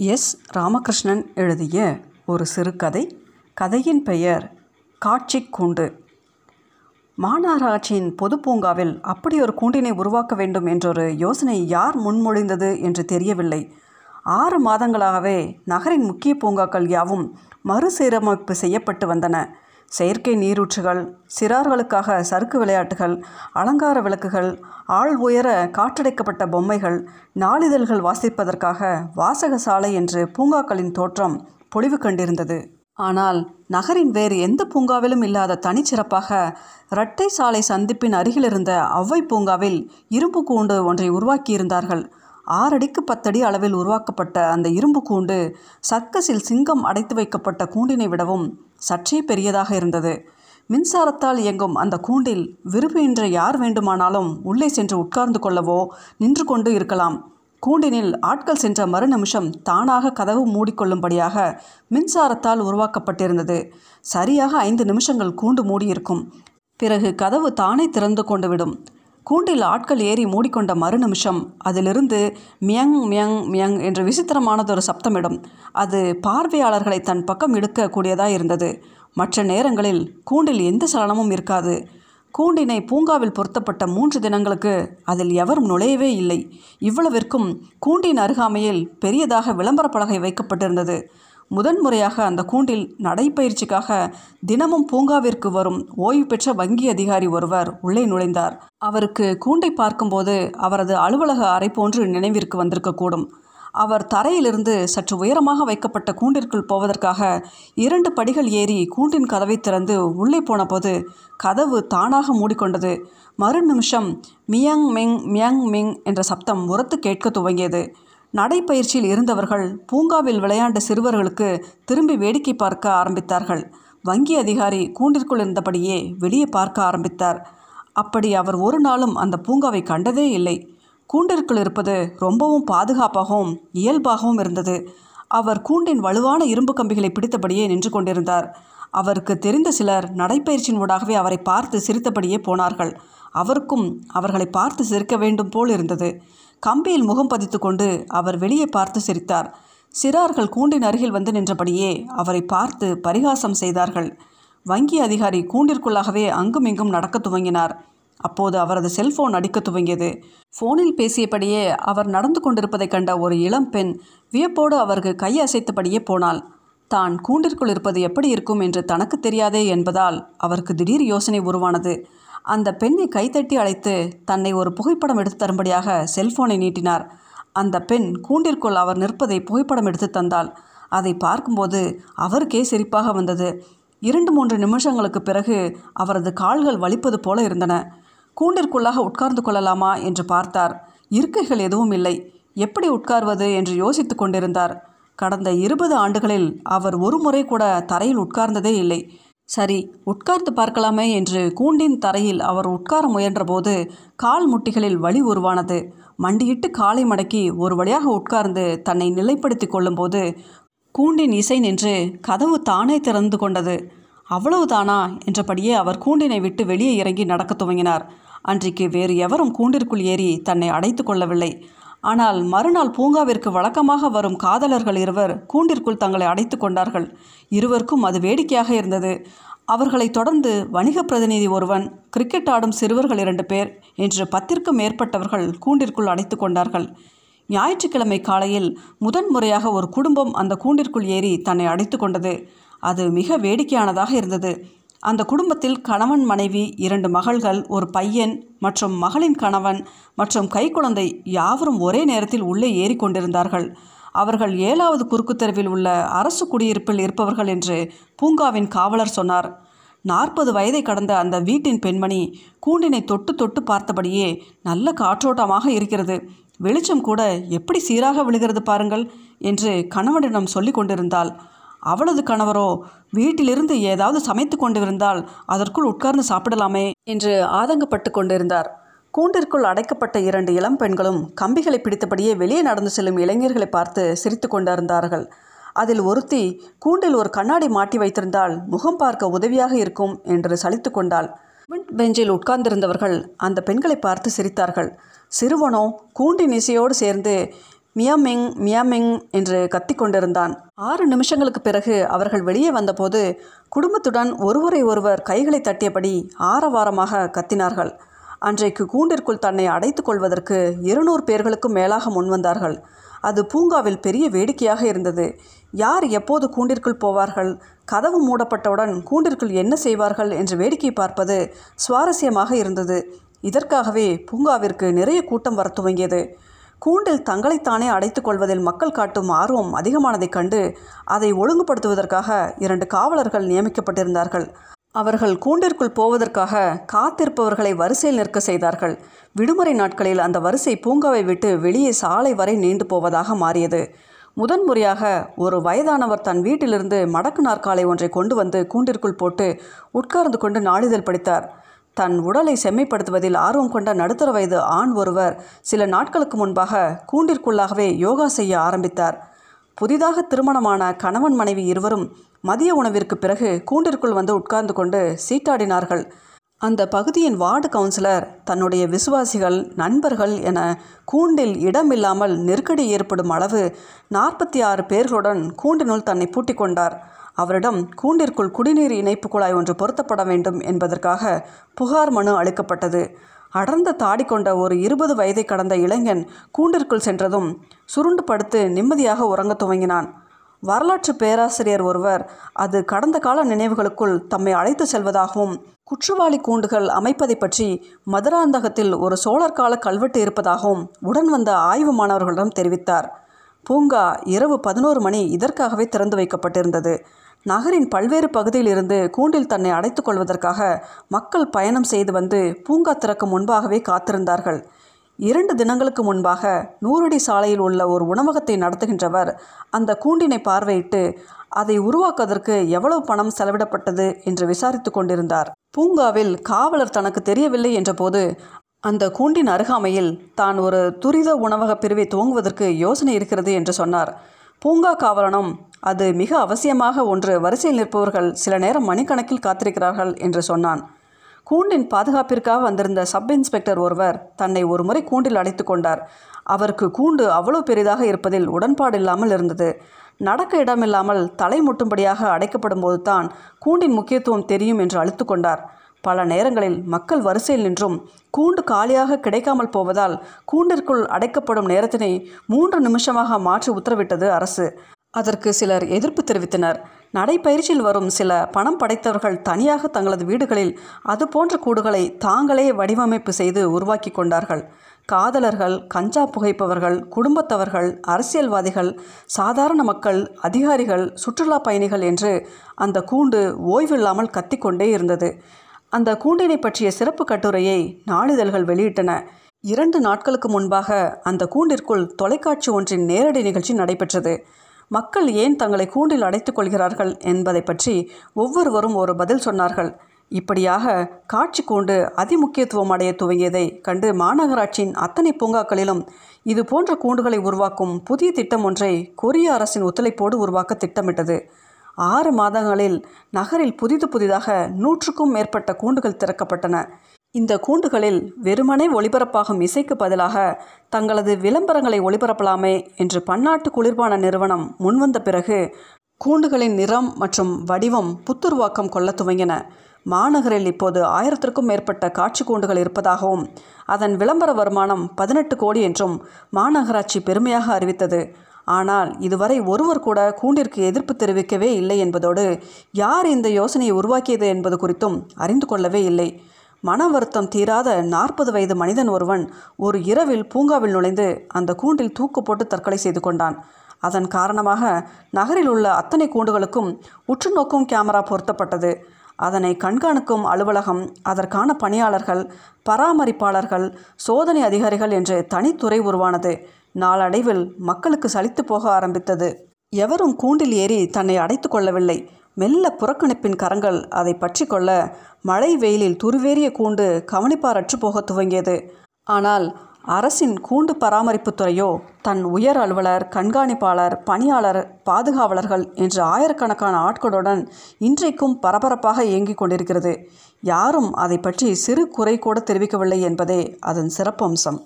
S. Ramakrishnan எழுதிய ஒரு சிறுகதை. கதையின் பெயர் காட்சிக் கூண்டு மாநகராட்சியின் பொது பூங்காவில் அப்படி ஒரு கூண்டினை உருவாக்க வேண்டும் என்றொரு யோசனை யார் முன்மொழிந்தது என்று தெரியவில்லை. ஆறு மாதங்களாகவே நகரின் முக்கிய பூங்காக்கள் யாவும் மறுசீரமைப்பு செய்யப்பட்டு வந்தன. செயற்கை நீரூற்றுகள் சிறார்களுக்காக சறுக்கு விளையாட்டுகள் அலங்கார விளக்குகள் ஆள் உயர காற்றடைக்கப்பட்ட பொம்மைகள் நாளிதழ்கள் வாசிப்பதற்காக வாசக சாலை என்று பூங்காக்களின் தோற்றம் பொழிவு கண்டிருந்தது. ஆனால் நகரின் வேறு எந்த பூங்காவிலும் இல்லாத தனிச்சிறப்பாக இரட்டை சாலை சந்திப்பின் அருகிலிருந்த ஒளவை பூங்காவில் இரும்பு கூண்டு ஒன்றை உருவாக்கியிருந்தார்கள். ஆறடிக்கு பத்தடி அளவில் உருவாக்கப்பட்ட அந்த இரும்பு கூண்டு சர்க்கஸில் சிங்கம் அடைத்து வைக்கப்பட்ட கூண்டினை விடவும் சற்றே பெரியதாக இருந்தது. மின்சாரத்தால் இயங்கும் அந்த கூண்டில் விரும்புகின்ற யார் வேண்டுமானாலும் உள்ளே சென்று உட்கார்ந்து கொள்ளவோ நின்று கொண்டு இருக்கலாம். கூண்டினில் ஆட்கள் சென்ற மறுநிமிஷம் தானாக கதவு மூடிக்கொள்ளும்படியாக மின்சாரத்தால் உருவாக்கப்பட்டிருந்தது. சரியாக ஐந்து நிமிஷங்கள் கூண்டு மூடியிருக்கும். பிறகு கதவு தானே திறந்து கொண்டு விடும். கூண்டில் ஆட்கள் ஏறி மூடிக்கொண்ட மறுநிமிஷம். அதிலிருந்து மியங் மியங் மியங் என்று விசித்திரமானதொரு சப்தமிடும். அது பார்வையாளர்களை தன் பக்கம் இழுக்கக்கூடியதாக இருந்தது. மற்ற நேரங்களில் கூண்டில் எந்த சலனமும் இருக்காது. கூண்டினை பூங்காவில் பொருத்தப்பட்ட மூன்று தினங்களுக்கு அதில் எவரும் நுழையவே இல்லை. இவ்வளவிற்கும் கூண்டின் அருகாமையில் பெரியதாக விளம்பர பலகை வைக்கப்பட்டிருந்தது. முதன்முறையாக அந்த கூண்டில் நடைப்பயிற்சிக்காக தினமும் பூங்காவிற்கு வரும் ஓய்வு பெற்ற வங்கி அதிகாரி ஒருவர் உள்ளே நுழைந்தார். அவருக்கு கூண்டை பார்க்கும்போது அவரது அலுவலக அறை போன்று நினைவிற்கு வந்திருக்கக்கூடும். அவர் தரையிலிருந்து சற்று உயரமாக வைக்கப்பட்ட கூண்டிற்குள் போவதற்காக இரண்டு படிகள் ஏறி கூண்டின் கதவை திறந்து உள்ளே போனபோது கதவு தானாக மூடிக்கொண்டது. மறு நிமிஷம் மியாங் மிங் மியாங் மிங் என்ற சப்தம் உரத்து கேட்க துவங்கியது. நடைப்பயிற்சியில் இருந்தவர்கள் பூங்காவில் விளையாண்ட சிறுவர்களுக்கு திரும்பி வேடிக்கை பார்க்க ஆரம்பித்தார்கள். வங்கி அதிகாரி கூண்டிற்குள் இருந்தபடியே வெளியே பார்க்க ஆரம்பித்தார். அப்படி அவர் ஒரு நாளும் அந்த பூங்காவை கண்டதே இல்லை. கூண்டிற்குள் இருப்பது ரொம்பவும் பாதுகாப்பாகவும் இயல்பாகவும் இருந்தது. அவர் கூண்டின் வலுவான இரும்பு கம்பிகளை பிடித்தபடியே நின்று கொண்டிருந்தார். அவருக்கு தெரிந்த சிலர் நடைப்பயிற்சியின் ஊடாகவே அவரை பார்த்து சிரித்தபடியே போனார்கள். அவருக்கும் அவர்களை பார்த்து சிரிக்க வேண்டும் போல் இருந்தது. கம்பியில் முகம் பதித்து கொண்டு அவர் வெளியே பார்த்து சிரித்தார். சிறார்கள் கூண்டின் அருகில் வந்து நின்றபடியே அவரை பார்த்து பரிகாசம் செய்தார்கள். வங்கி அதிகாரி கூண்டிற்குள்ளாகவே அங்கும் இங்கும் நடக்க துவங்கினார். அப்போது அவரது செல்போன் அடிக்க துவங்கியது. ஃபோனில் பேசியபடியே அவர் நடந்து கொண்டிருப்பதைக் கண்ட ஒரு இளம் பெண் வியப்போடு அவருக்கு கை அசைத்தபடியே போனாள். தான் கூண்டிற்குள் இருப்பது எப்படி இருக்கும் என்று தனக்கு தெரியாதே என்பதால் அவருக்கு திடீர் யோசனை உருவானது. அந்த பெண்ணை கைத்தட்டி அழைத்து தன்னை ஒரு புகைப்படம் எடுத்து தரும்படியாக செல்போனை நீட்டினார். அந்த பெண் கூண்டிற்குள் அவர் நிற்பதை புகைப்படம் எடுத்து தந்தாள். அதை பார்க்கும்போது அவருக்கே சிரிப்பாக வந்தது. இரண்டு மூன்று நிமிஷங்களுக்கு பிறகு அவரது கால்கள் வலிப்பது போல இருந்தன. கூண்டிற்குள்ளாக உட்கார்ந்து கொள்ளலாமா என்று பார்த்தார். இருக்கைகள் எதுவும் இல்லை. எப்படி உட்கார்வது என்று யோசித்து கொண்டிருந்தார். கடந்த இருபது ஆண்டுகளில் அவர் ஒரு முறை கூட தரையில் உட்கார்ந்ததே இல்லை. சரி உட்கார்ந்து பார்க்கலாமே என்று கூண்டின் தரையில் அவர் உட்கார முயன்றபோது கால் முட்டிகளில் வலி உருவானது. மண்டியிட்டு காலை மடக்கி ஒரு வழியாக உட்கார்ந்து தன்னை நிலைப்படுத்தி கொள்ளும்போது கூண்டின் இசை நின்று கதவு தானே திறந்து கொண்டது. அவ்வளவுதானா? என்றபடியே அவர் கூண்டினை விட்டு வெளியே இறங்கி நடக்க துவங்கினார். அன்றைக்கு வேறு எவரும் கூண்டிற்குள் ஏறி தன்னை அடைத்து கொள்ளவில்லை. ஆனால் மறுநாள் பூங்காவிற்கு வழக்கமாக வரும் காதலர்கள் இருவர் கூண்டிற்குள் தங்களை அடைத்து கொண்டார்கள். இருவருக்கும் அது வேடிக்கையாக இருந்தது. அவர்களைத் தொடர்ந்து வணிக பிரதிநிதி ஒருவன் கிரிக்கெட் ஆடும் சிறுவர்கள் இரண்டு பேர் என்று பத்திற்கும் மேற்பட்டவர்கள் கூண்டிற்குள் அடைத்து கொண்டார்கள். ஞாயிற்றுக்கிழமை காலையில் முதன்முறையாக ஒரு குடும்பம் அந்த கூண்டிற்குள் ஏறி தன்னை அடைத்து கொண்டது. அது மிக வேடிக்கையானதாக இருந்தது. அந்த குடும்பத்தில் கணவன் மனைவி இரண்டு மகள்கள் ஒரு பையன் மற்றும் மகளின் கணவன் மற்றும் கைக்குழந்தை யாவரும் ஒரே நேரத்தில் உள்ளே ஏறிக்கொண்டிருந்தார்கள் அவர்கள் ஏழாவது குறுக்கு தெருவில் உள்ள அரசு குடியிருப்பில் இருப்பவர்கள் என்று பூங்காவின் காவலர் சொன்னார். நாற்பது வயதை கடந்த அந்த வீட்டின் பெண்மணி கூண்டினை தொட்டு தொட்டு பார்த்தபடியே நல்ல காற்றோட்டமாக இருக்கிறது. வெளிச்சம் கூட எப்படி சீராக விழுகிறது பாருங்கள் என்று கணவனிடம் சொல்லி கொண்டிருந்தாள். அவளது கணவரோ வீட்டிலிருந்து ஏதாவது சமைத்து கொண்டிருந்தால் அதற்குள் உட்கார்ந்து சாப்பிடலாமே என்று ஆதங்கப்பட்டு கொண்டிருந்தார். கூண்டிற்குள் அடைக்கப்பட்ட இரண்டு இளம் பெண்களும் கம்பிகளை பிடித்தபடியே வெளியே நடந்து செல்லும் இளைஞர்களை பார்த்து சிரித்து கொண்டிருந்தார்கள். அதில் ஒருத்தி கூண்டில் ஒரு கண்ணாடி மாட்டி வைத்திருந்தால் முகம் பார்க்க உதவியாக இருக்கும் என்று சலித்து கொண்டாள். விண்ட் பெஞ்சில் உட்கார்ந்திருந்தவர்கள் அந்த பெண்களை பார்த்து சிரித்தார்கள். சிறுவனோ கூண்டின் இசையோடு சேர்ந்து மியாமிங் மியாமிங் என்று கத்திக்கொண்டிருந்தான் ஆறு நிமிஷங்களுக்கு பிறகு அவர்கள் வெளியே வந்தபோது குடும்பத்துடன் ஒருவரை ஒருவர் கைகளை தட்டியபடி ஆரவாரமாக கத்தினார்கள். அன்றைக்கு கூண்டிற்குள் தன்னை அடைத்து கொள்வதற்கு இருநூறு பேர்களுக்கும் மேலாக முன்வந்தார்கள் அது பூங்காவில் பெரிய வேடிக்கையாக இருந்தது. யார் எப்போது கூண்டிற்குள் போவார்கள்? கதவு மூடப்பட்டவுடன் கூண்டிற்குள் என்ன செய்வார்கள் என்று வேடிக்கை பார்ப்பது சுவாரஸ்யமாக இருந்தது. இதற்காகவே பூங்காவிற்கு நிறைய கூட்டம் வர துவங்கியது. கூண்டில் தங்களைத்தானே அடைத்துக் கொள்வதில் மக்கள் காட்டும் ஆர்வம் அதிகமானதைக் கண்டு அதை ஒழுங்குபடுத்துவதற்காக இரண்டு காவலர்கள் நியமிக்கப்பட்டிருந்தார்கள். அவர்கள் கூண்டிற்குள் போவதற்காக காத்திருப்பவர்களை வரிசையில் நிற்க செய்தார்கள். விடுமுறை நாட்களில் அந்த வரிசை பூங்காவை விட்டு வெளியே சாலை வரை நீண்டு போவதாக மாறியது. முதன்முறையாக ஒரு வயதானவர் தன் வீட்டிலிருந்து மடக்கு நாற்காலை ஒன்றை கொண்டு வந்து கூண்டிற்குள் போட்டு உட்கார்ந்து கொண்டு நாளிதழ் படித்தார். தன் உடலை செம்மைப்படுத்துவதில் ஆர்வம் கொண்ட நடுத்தர வயது ஆண் ஒருவர் சில நாட்களுக்கு முன்பாக கூண்டிற்குள்ளாகவே யோகா செய்ய ஆரம்பித்தார். புதிதாக திருமணமான கணவன் மனைவி இருவரும் மதிய உணவிற்கு பிறகு கூண்டிற்குள் வந்து உட்கார்ந்து கொண்டு சீட்டாடினார்கள். அந்த பகுதியின் வார்டு கவுன்சிலர் தன்னுடைய விசுவாசிகள் நண்பர்கள் என கூண்டில் இடமில்லாமல் நெருக்கடி ஏற்படும் அளவு நாற்பத்தி ஆறு பேர்களுடன் கூண்டினுள் தன்னை பூட்டிக் கொண்டார். அவரிடம் கூண்டிற்குள் குடிநீர் இணைப்பு குழாய் ஒன்று பொருத்தப்பட வேண்டும் என்பதற்காக புகார் மனு அளிக்கப்பட்டது. அடர்ந்த தாடி கொண்ட ஒரு இருபது வயதை கடந்த இளைஞன் கூண்டிற்குள் சென்றதும் சுருண்டு படுத்து நிம்மதியாக உறங்கத் துவங்கினான். வரலாற்று பேராசிரியர் ஒருவர் அது கடந்த கால நினைவுகளுக்குள் தம்மை அழைத்து செல்வதாகவும் குற்றவாளி கூண்டுகள் அமைப்பதை பற்றி மதுராந்தகத்தில் ஒரு சோழர் கால கல்வெட்டு இருப்பதாகவும் உடன் வந்த ஆய்வு மாணவர்களிடம் தெரிவித்தார். பூங்கா இரவு பதினோரு மணி இதற்காகவே திறந்து வைக்கப்பட்டிருந்தது. நகரின் பல்வேறு பகுதியிலிருந்து கூண்டில் தன்னை அடைத்துக் கொள்வதற்காக மக்கள் பயணம் செய்து வந்து பூங்கா திறக்கும் முன்பாகவே காத்திருந்தார்கள். இரண்டு தினங்களுக்கு முன்பாக நூறடி சாலையில் உள்ள ஒரு உணவகத்தை நடத்துகின்றவர் அந்த கூண்டினை பார்வையிட்டு அதை உருவாக்குவதற்கு எவ்வளவு பணம் செலவிடப்பட்டது? என்று விசாரித்து கொண்டிருந்தார். பூங்காவில் காவலர் தனக்கு தெரியவில்லை என்றபோது அந்த கூண்டின் அருகாமையில் தான் ஒரு துரித உணவக பிரிவை துவங்குவதற்கு யோசனை இருக்கிறது என்று சொன்னார். பூங்கா காவலனும் அது மிக அவசியமாக ஒன்று வரிசையில் நிற்பவர்கள் சில நேரம் மணிக்கணக்கில் காத்திருக்கிறார்கள் என்று சொன்னான். கூண்டின் பாதுகாப்பிற்காக வந்திருந்த சப் இன்ஸ்பெக்டர் ஒருவர் தன்னை ஒரு முறை கூண்டில் அழைத்து கொண்டார். அவருக்கு கூண்டு அவ்வளவு பெரிதாக இருப்பதில் உடன்பாடு இல்லாமல் இருந்தது. நடக்க இடமில்லாமல் தலை முட்டும்படியாக அடைக்கப்படும் போது தான் கூண்டின் முக்கியத்துவம் தெரியும் என்று அழுத்து கொண்டார். பல நேரங்களில் மக்கள் வரிசையில் நின்றும் கூண்டு காலியாக கிடைக்காமல் போவதால் கூண்டிற்குள் அடைக்கப்படும் நேரத்தினை மூன்று நிமிஷமாக மாற்றி உத்தரவிட்டது அரசு. அதற்கு சிலர் எதிர்ப்பு தெரிவித்தனர். நடைப்பயிற்சியில் வரும் சில பணம் படைத்தவர்கள் தனியாக தங்களது வீடுகளில் அதுபோன்ற கூடுகளை தாங்களே வடிவமைப்பு செய்து உருவாக்கி கொண்டார்கள். காதலர்கள் கஞ்சா புகைப்பவர்கள் குடும்பத்தவர்கள் அரசியல்வாதிகள் சாதாரண மக்கள் அதிகாரிகள் சுற்றுலா பயணிகள் என்று அந்த கூண்டு ஓய்வில்லாமல் கத்திக்கொண்டே இருந்தது. அந்த கூண்டினை பற்றிய சிறப்பு கட்டுரையை நாளிதழ்கள் வெளியிட்டன. இரண்டு நாட்களுக்கு முன்பாக அந்த கூண்டிற்குள் தொலைக்காட்சி ஒன்றின் நேரடி நிகழ்ச்சி நடைபெற்றது. மக்கள் ஏன் தங்களை கூண்டில் அடைத்துக் கொள்கிறார்கள் என்பதை பற்றி ஒவ்வொருவரும் ஒரு பதில் சொன்னார்கள். இப்படியாக காட்சி கூண்டு அதிமுக்கியத்துவம் அடைய துவங்கியதை கண்டு மாநகராட்சியின் அத்தனை பூங்காக்களிலும் இது போன்ற கூண்டுகளை உருவாக்கும் புதிய திட்டம் ஒன்றை கொரிய அரசின் ஒத்துழைப்போடு உருவாக்க திட்டமிட்டது. ஆறு மாதங்களில் நகரில் புதிது புதிதாக நூற்றுக்கும் மேற்பட்ட கூண்டுகள் திறக்கப்பட்டன. இந்த கூண்டுகளில் வெறுமனே ஒளிபரப்பாகும் இசைக்கு பதிலாக தங்களது விளம்பரங்களை ஒளிபரப்பலாமே என்று பன்னாட்டு குளிர்பான நிறுவனம் முன்வந்த பிறகு கூண்டுகளின் நிறம் மற்றும் வடிவம் புத்துருவாக்கம் கொள்ள துவங்கின. மாநகரில் இப்போது ஆயிரத்திற்கும் மேற்பட்ட காட்சி கூண்டுகள் இருப்பதாகவும் அதன் விளம்பர வருமானம் பதினெட்டு கோடி என்றும் மாநகராட்சி பெருமையாக அறிவித்தது. ஆனால் இதுவரை ஒருவர் கூட கூண்டிற்கு எதிர்ப்பு தெரிவிக்கவே இல்லை என்பதோடு யார் இந்த யோசனையை உருவாக்கியது என்பது குறித்தும் அறிந்து கொள்ளவே இல்லை. மன வருத்தம் தீராத நாற்பது வயது மனிதன் ஒருவன் ஒரு இரவில் பூங்காவில் நுழைந்து அந்த கூண்டில் தூக்கு போட்டு தற்கொலை செய்து கொண்டான். அதன் காரணமாக நகரில் உள்ள அத்தனை கூண்டுகளுக்கும் உற்று நோக்கும் கேமரா பொருத்தப்பட்டது. அதனை கண்காணிக்கும் அலுவலகம் அதற்கான பணியாளர்கள் பராமரிப்பாளர்கள் சோதனை அதிகாரிகள் என்று தனித்துறை உருவானது. நாளடைவில் மக்களுக்கு சலித்து போக ஆரம்பித்தது. எவரும் கூண்டில் ஏறி தன்னை அடைத்து கொள்ளவில்லை. மெல்ல புறக்கணிப்பின் கரங்கள் அதை பற்றி கொள்ள மழை வெயிலில் துருவேறிய கூண்டு கவனிப்பாரற்று போக துவங்கியது. ஆனால் அரசின் கூண்டு பராமரிப்பு துறையோ தன் உயர் அலுவலர் கண்காணிப்பாளர் பணியாளர் பாதுகாவலர்கள் என்று ஆயிரக்கணக்கான ஆட்களுடன் இன்றைக்கும் பரபரப்பாக இயங்கிக் கொண்டிருக்கிறது. யாரும் அதை பற்றி சிறு குறை கூட தெரிவிக்கவில்லை என்பதே அதன் சிறப்பம்சம்.